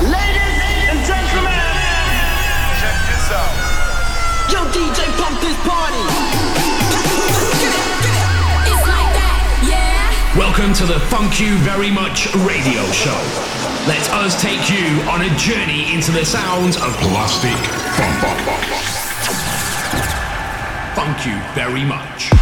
Ladies and gentlemen, check this out. Yo, DJ, pump this party. It's like that, yeah. Welcome to the Funk You Very Much radio show. Let us take you on a journey into the sounds of Plastik Funk. Funk you very much.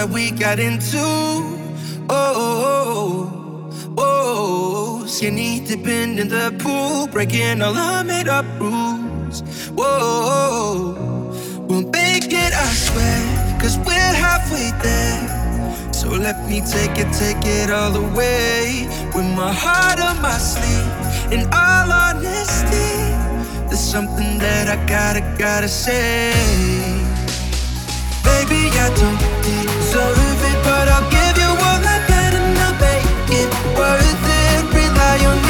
that we got into. Oh, oh, oh, oh. skinny dipping in the pool, breaking all our made up rules. Whoa, we'll make it, I swear, cause we're halfway there. So let me take it, take it all the way. With my heart on my sleeve, in all honesty, there's something that I gotta, gotta say. Baby, I don't deserve it, but I'll give you all I got and I'll make it worth it. Rely on me.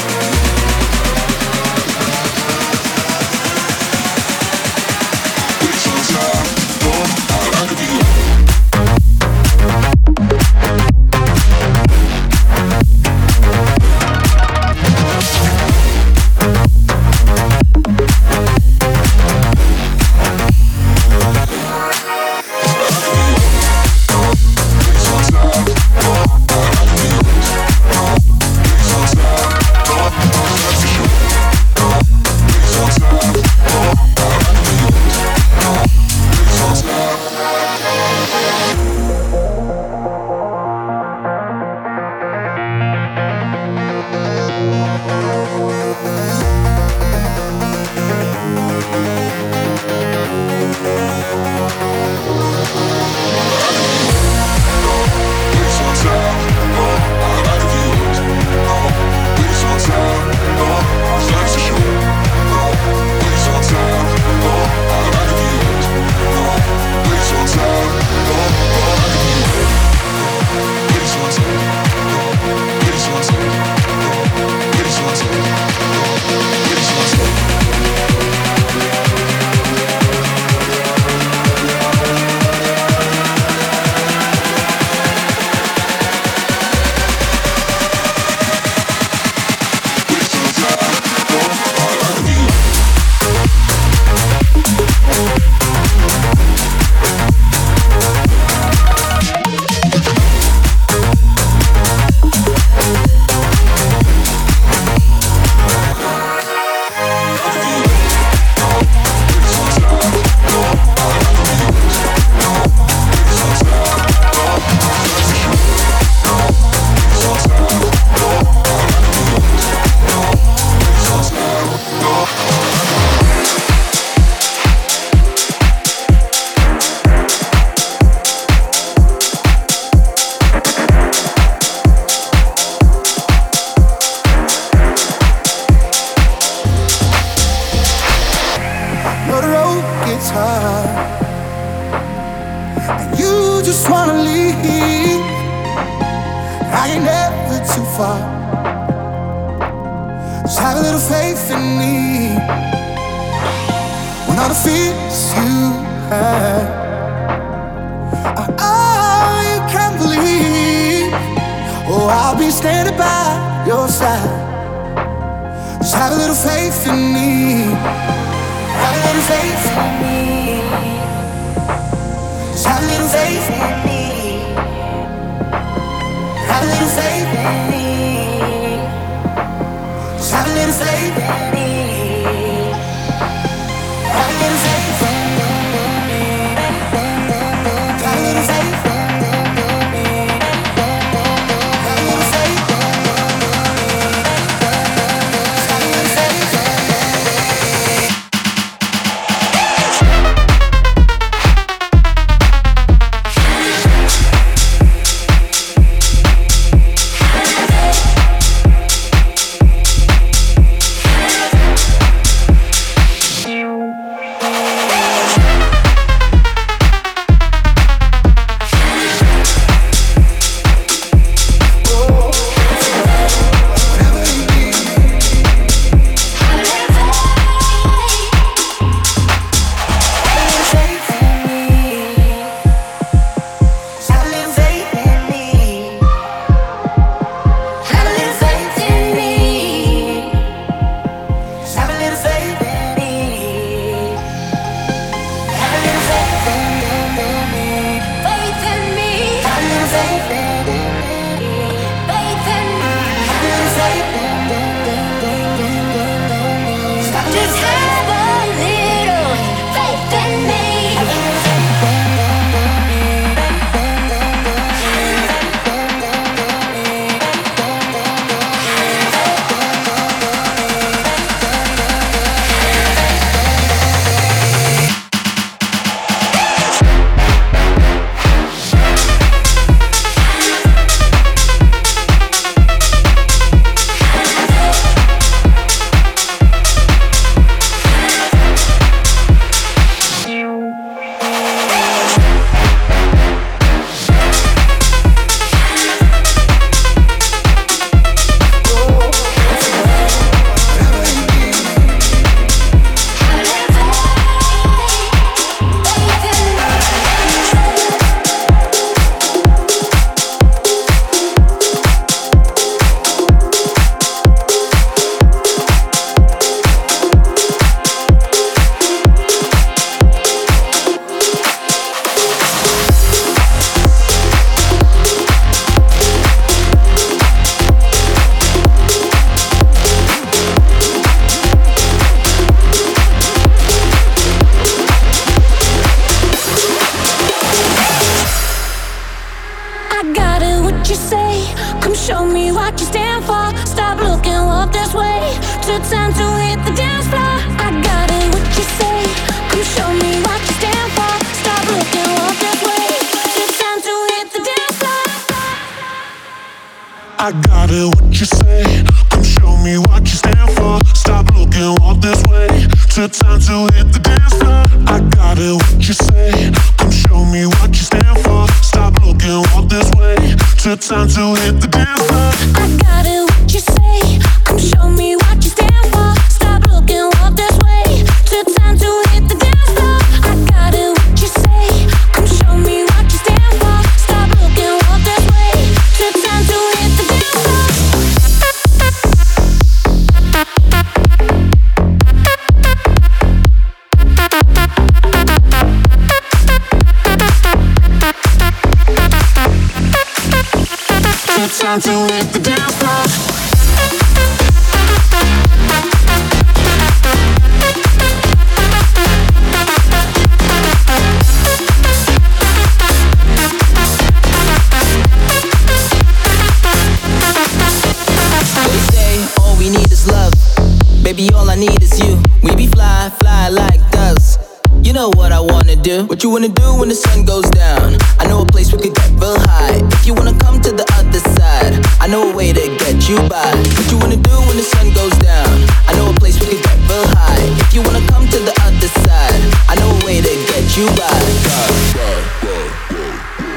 do. What you wanna do when the sun goes down? I know a place we could get real high. If you wanna come to the other side, I know a way to get you by. What you wanna do when the sun goes down? I know a place we could get real high. If you wanna come to the other side, I know a way to get you by.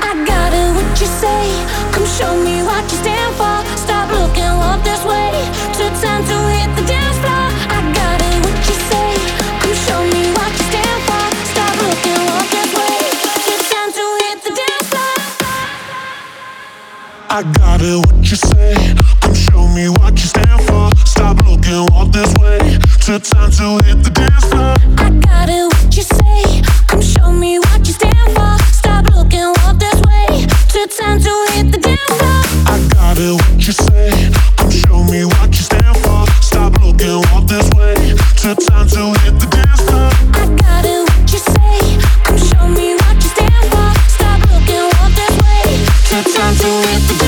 I got it, what you say? Come show me what you stand for. I got it, what you say? Come show me what you stand for. Stop looking, walk this way. Took time to hit the dance floor. I got it, what you say? Come show me what you stand for. Stop looking, walk this way. To hit the dance floor. I got it, what you say? Come show me what you stand for. Stop looking, walk this way. Took time to hit the dance floor. I got it, what you say? Come show me what you stand for. Stop looking, walk this way. Took time to hit the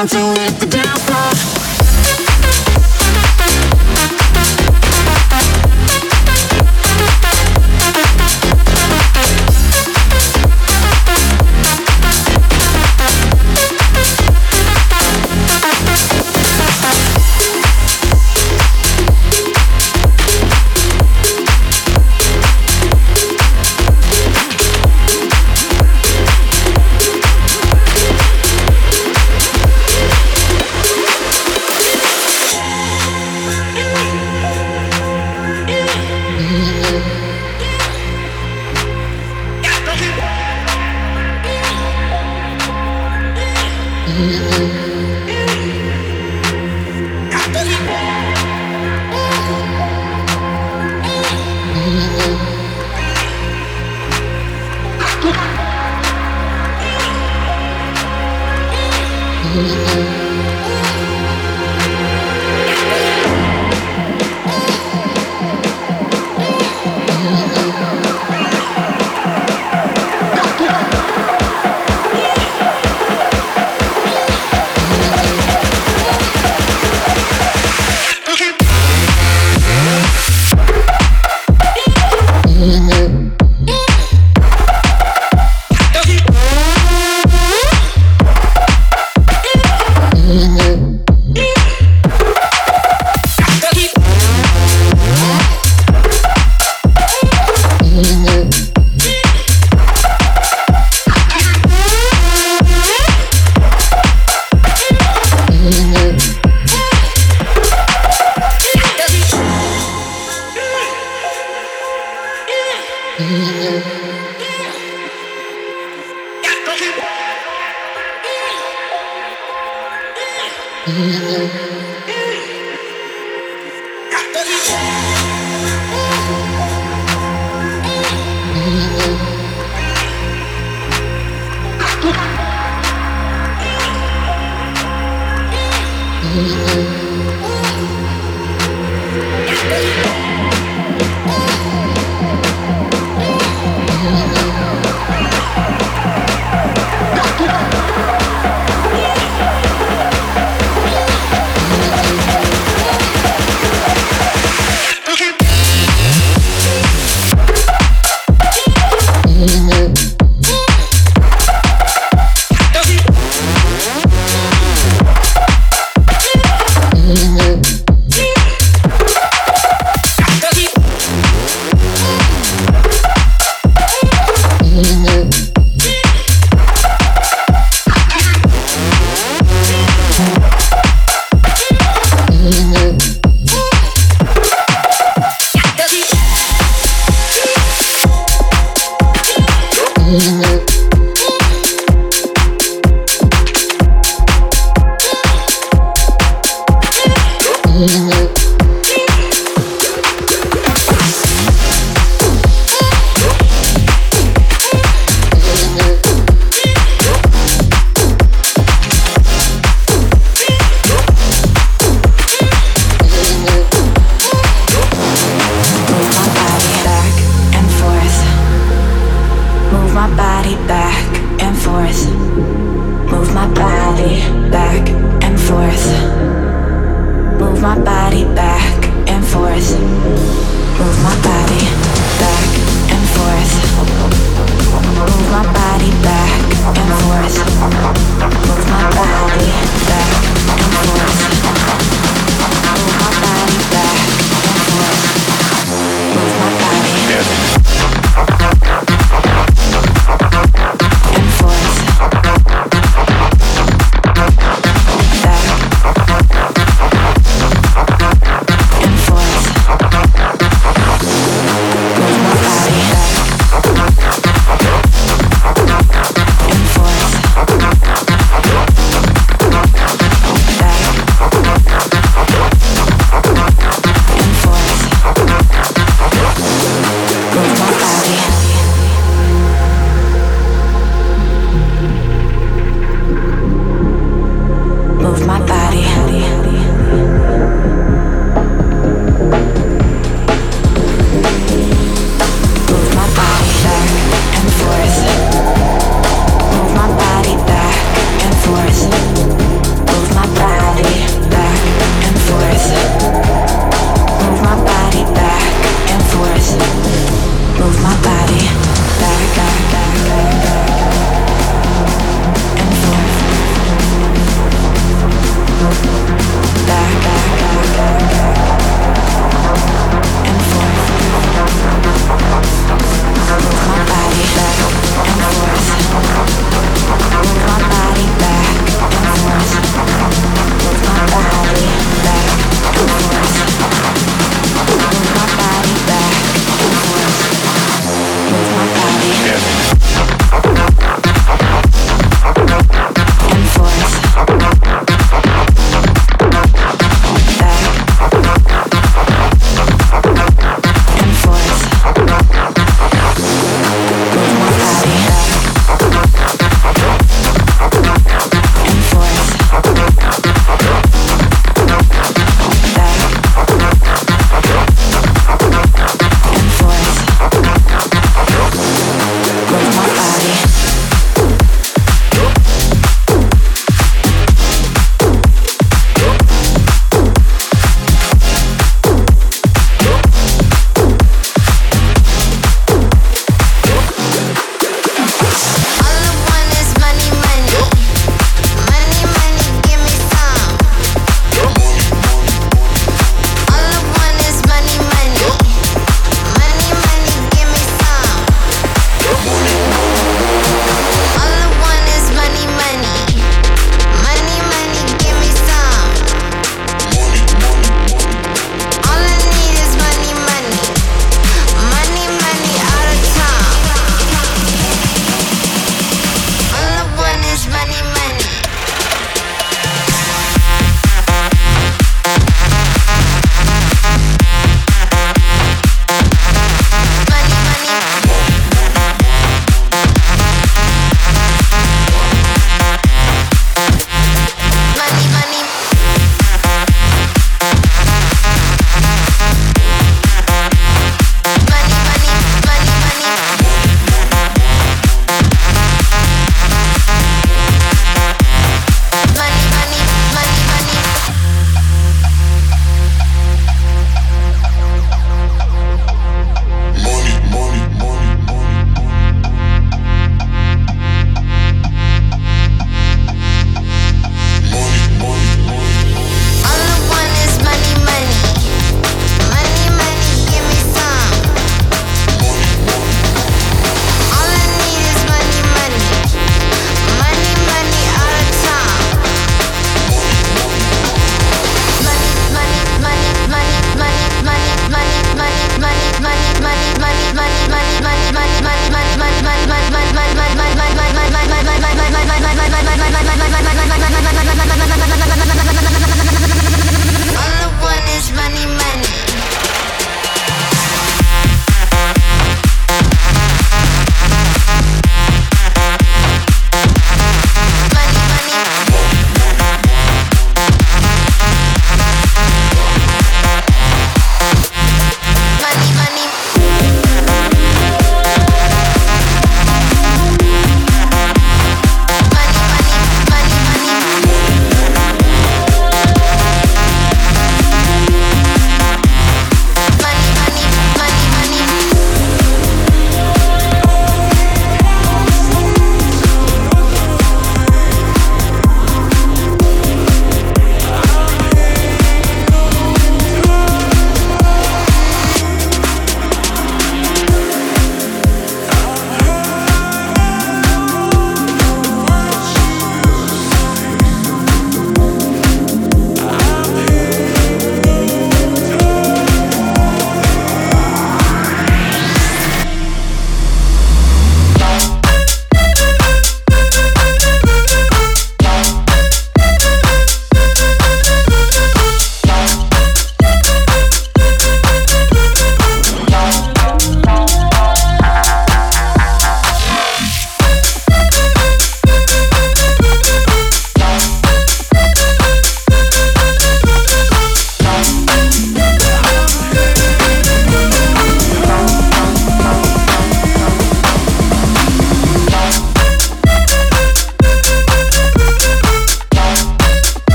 Took to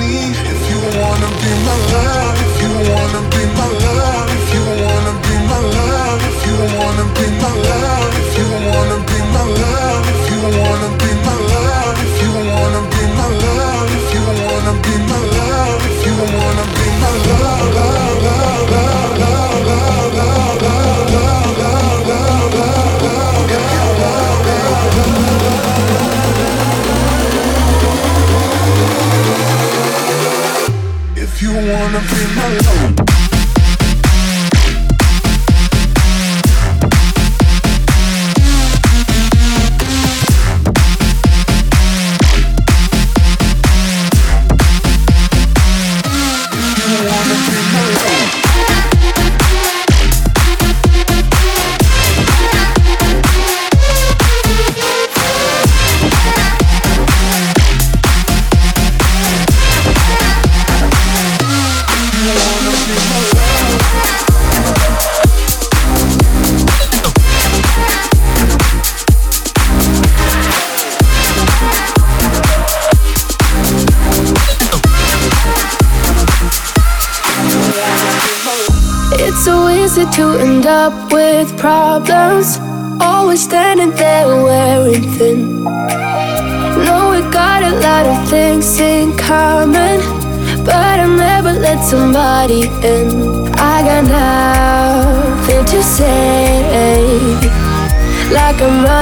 if you wanna be my love, if you wanna be my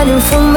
running from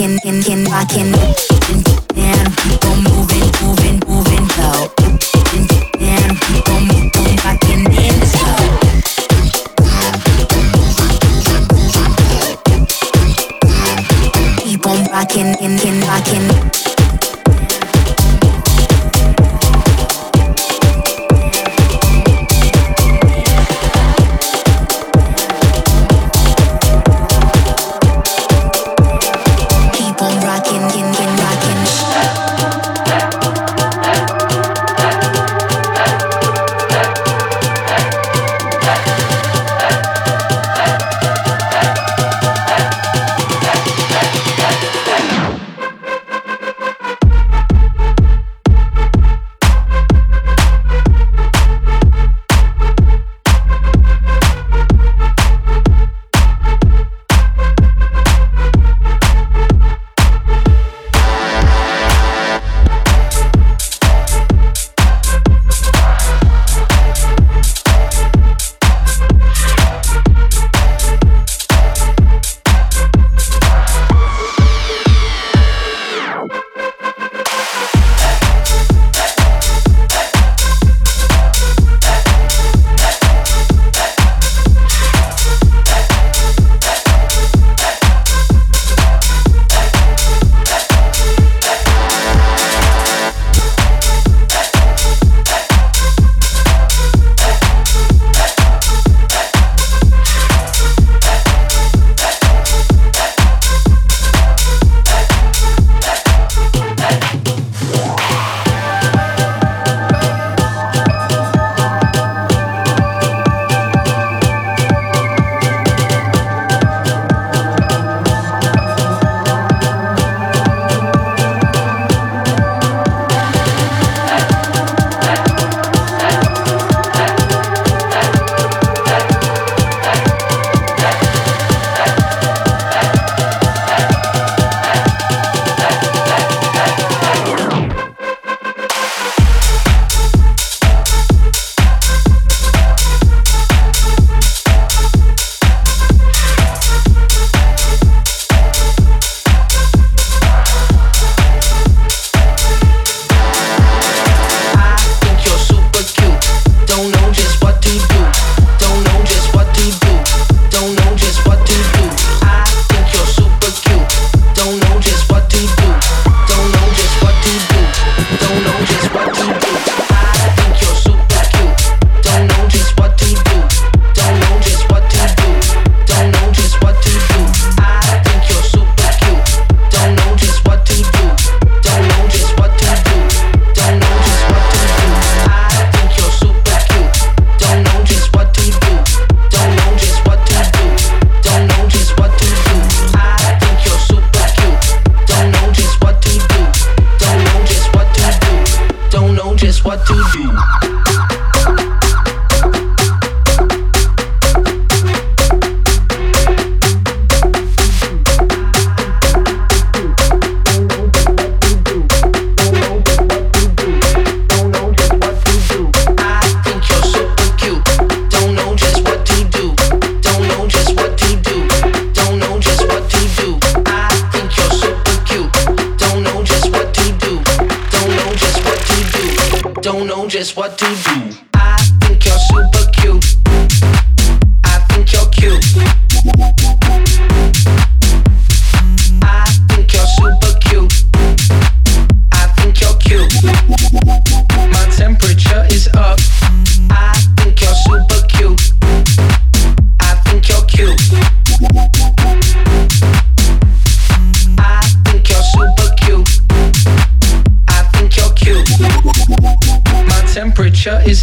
Keep on rocking, just what to do. picture is